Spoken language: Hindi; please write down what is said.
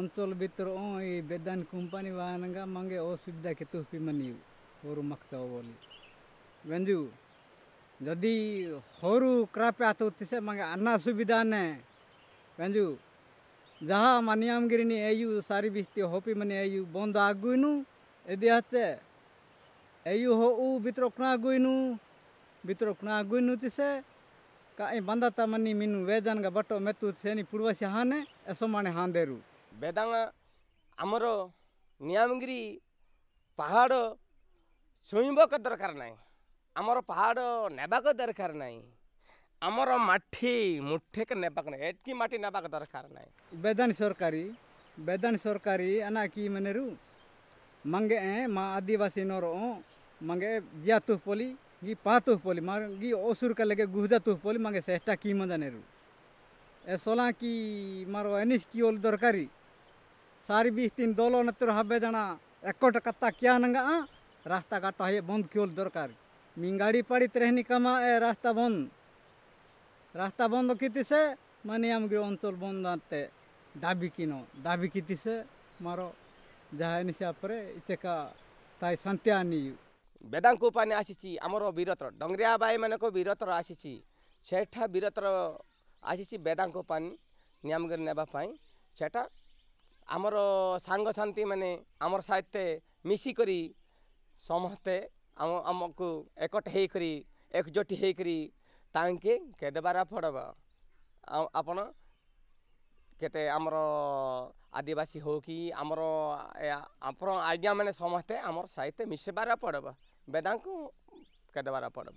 अंचल भितर बेदान कंपनी वाहन का मांगे असुविधा के मानी हर मक्त बेजु जदि हर क्राप आते मांगे आना सुविधा ने बेजु जहाँ मानियाम गिरणी एयू सारी बिस्ती हपी मानी एयू बंद आगुनु यदी हे एयू हू भितर कणा आगुनु भितर कणा आगुनु तसे कहीं बंदाता मानी मीनू वेजान बटो मेतु सेनी पुड़वासी हाने ऐसो माने हाँ देरू ବେଦାଙ୍ଗା ଆମର ନିଆମଗିରି ପାହାଡ଼ ଛୁଇଁବାକୁ ଦରକାର ନାହିଁ ଆମର ପାହାଡ଼ ନେବାକୁ ଦରକାର ନାହିଁ ଆମର ମାଟି ମୁଠେକ नेबाक ना ଏତିକି मटी ନେବାକୁ दरकार ना ବେଦାନ सरकारी बेदन सरकारी आना कि मनेरु? मंगे ए मा आदिवासी नर मंगे जिया तुह पोली, गी पा तुह पोली मंगी असुर का लगे गुहजा तुह पोली, मंगे सेहटा की नेरु। ए सोला की मारो एनिस की ओल दरकारी। सारी बीस्तीन दोलो नत्र हब्बे जन। एकोट कत्ता क्या नंगा हाँ? रास्ता काटो है बंद क्यों दरकार? मिंगाड़ी पड़ी रहनी कमा, ए, रास्ता बंद। रास्ता बंद किति से? माने गे अंचल बंद आते। दाबी किनो, दाबी किति से? मारो, जहाँ निशापरे इचेका ताई शांति आनी ବେଦାଙ୍କ ଉପାନେ ଆସିଛି ଆମର ବୀରତର ଡଙ୍ଗରିଆ ବାଇମାନଙ୍କ ବୀରତର ଆସିଛି ସେଠା ବୀରତର ଆସିଛି ବେଦାଙ୍କ ପାଣି ନିୟମଗିରି ନେବା ପାଇଁ ସେଟା ଆମର ସାଙ୍ଗସାଥି ମାନେ ଆମର ସାହିତ୍ୟ ମିଶିକରି ସମସ୍ତେ ଆମ ଆମକୁ ଏକଟ ହେଇକରି ଏକଜୁଟ ହେଇକରି ତାଙ୍କେ କେଦେବାର ପଡ଼ବ ଆପଣ କେତେ ଆମର ଆଦିବାସୀ ହଉ କି ଆମର ଆପଣ ଆଜ୍ଞା ମାନେ ସମସ୍ତେ ଆମର ସାହିତ୍ୟ ମିଶିବାର ପଡ଼ବ ବେଦାଙ୍କୁ କେଦେବାର ପଡ଼ବ